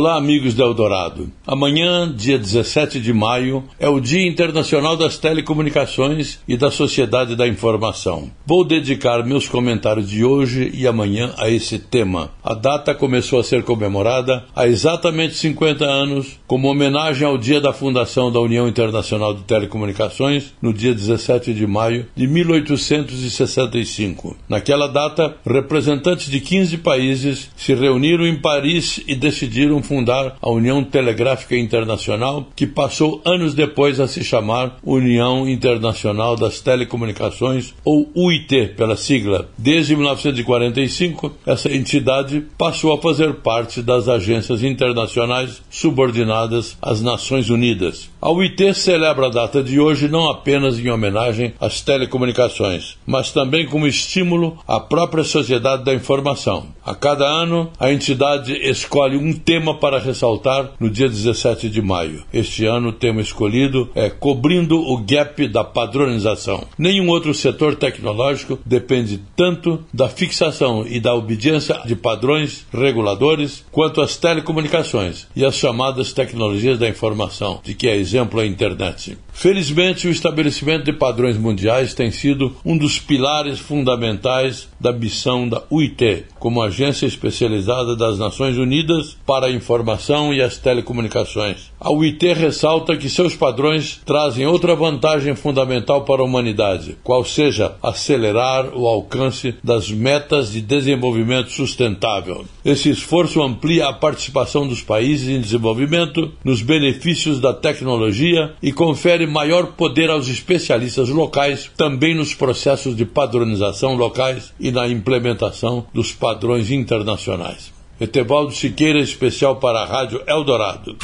Olá, amigos da Eldorado. Amanhã, dia 17 de maio, é o Dia Internacional das Telecomunicações e da Sociedade da Informação. Vou dedicar meus comentários de hoje e amanhã a esse tema. A data começou a ser comemorada há exatamente 50 anos, como homenagem ao dia da fundação da União Internacional de Telecomunicações, no dia 17 de maio de 1865. Naquela data, representantes de 15 países se reuniram em Paris e decidiram fundar a União Telegráfica Internacional, que passou anos depois a se chamar União Internacional das Telecomunicações, ou UIT pela sigla. Desde 1945, essa entidade passou a fazer parte das agências internacionais subordinadas às Nações Unidas. A UIT celebra a data de hoje não apenas em homenagem às telecomunicações, mas também como estímulo à própria sociedade da informação. A cada ano, a entidade escolhe um tema tema para ressaltar no dia 17 de maio. Este ano o tema escolhido é Cobrindo o Gap da Padronização. Nenhum outro setor tecnológico depende tanto da fixação e da obediência de padrões reguladores quanto as telecomunicações e as chamadas tecnologias da informação, de que é exemplo a internet. Felizmente, o estabelecimento de padrões mundiais tem sido um dos pilares fundamentais da missão da UIT, como agência especializada das Nações Unidas para a informação e as telecomunicações. A UIT ressalta que seus padrões trazem outra vantagem fundamental para a humanidade, qual seja acelerar o alcance das metas de desenvolvimento sustentável. Esse esforço amplia a participação dos países em desenvolvimento nos benefícios da tecnologia e confere maior poder aos especialistas locais, também nos processos de padronização locais e na implementação dos padrões internacionais. Etevaldo Siqueira, especial para a Rádio Eldorado.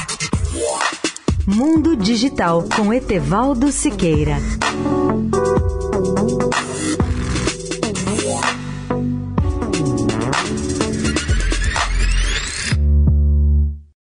Mundo Digital com Etevaldo Siqueira.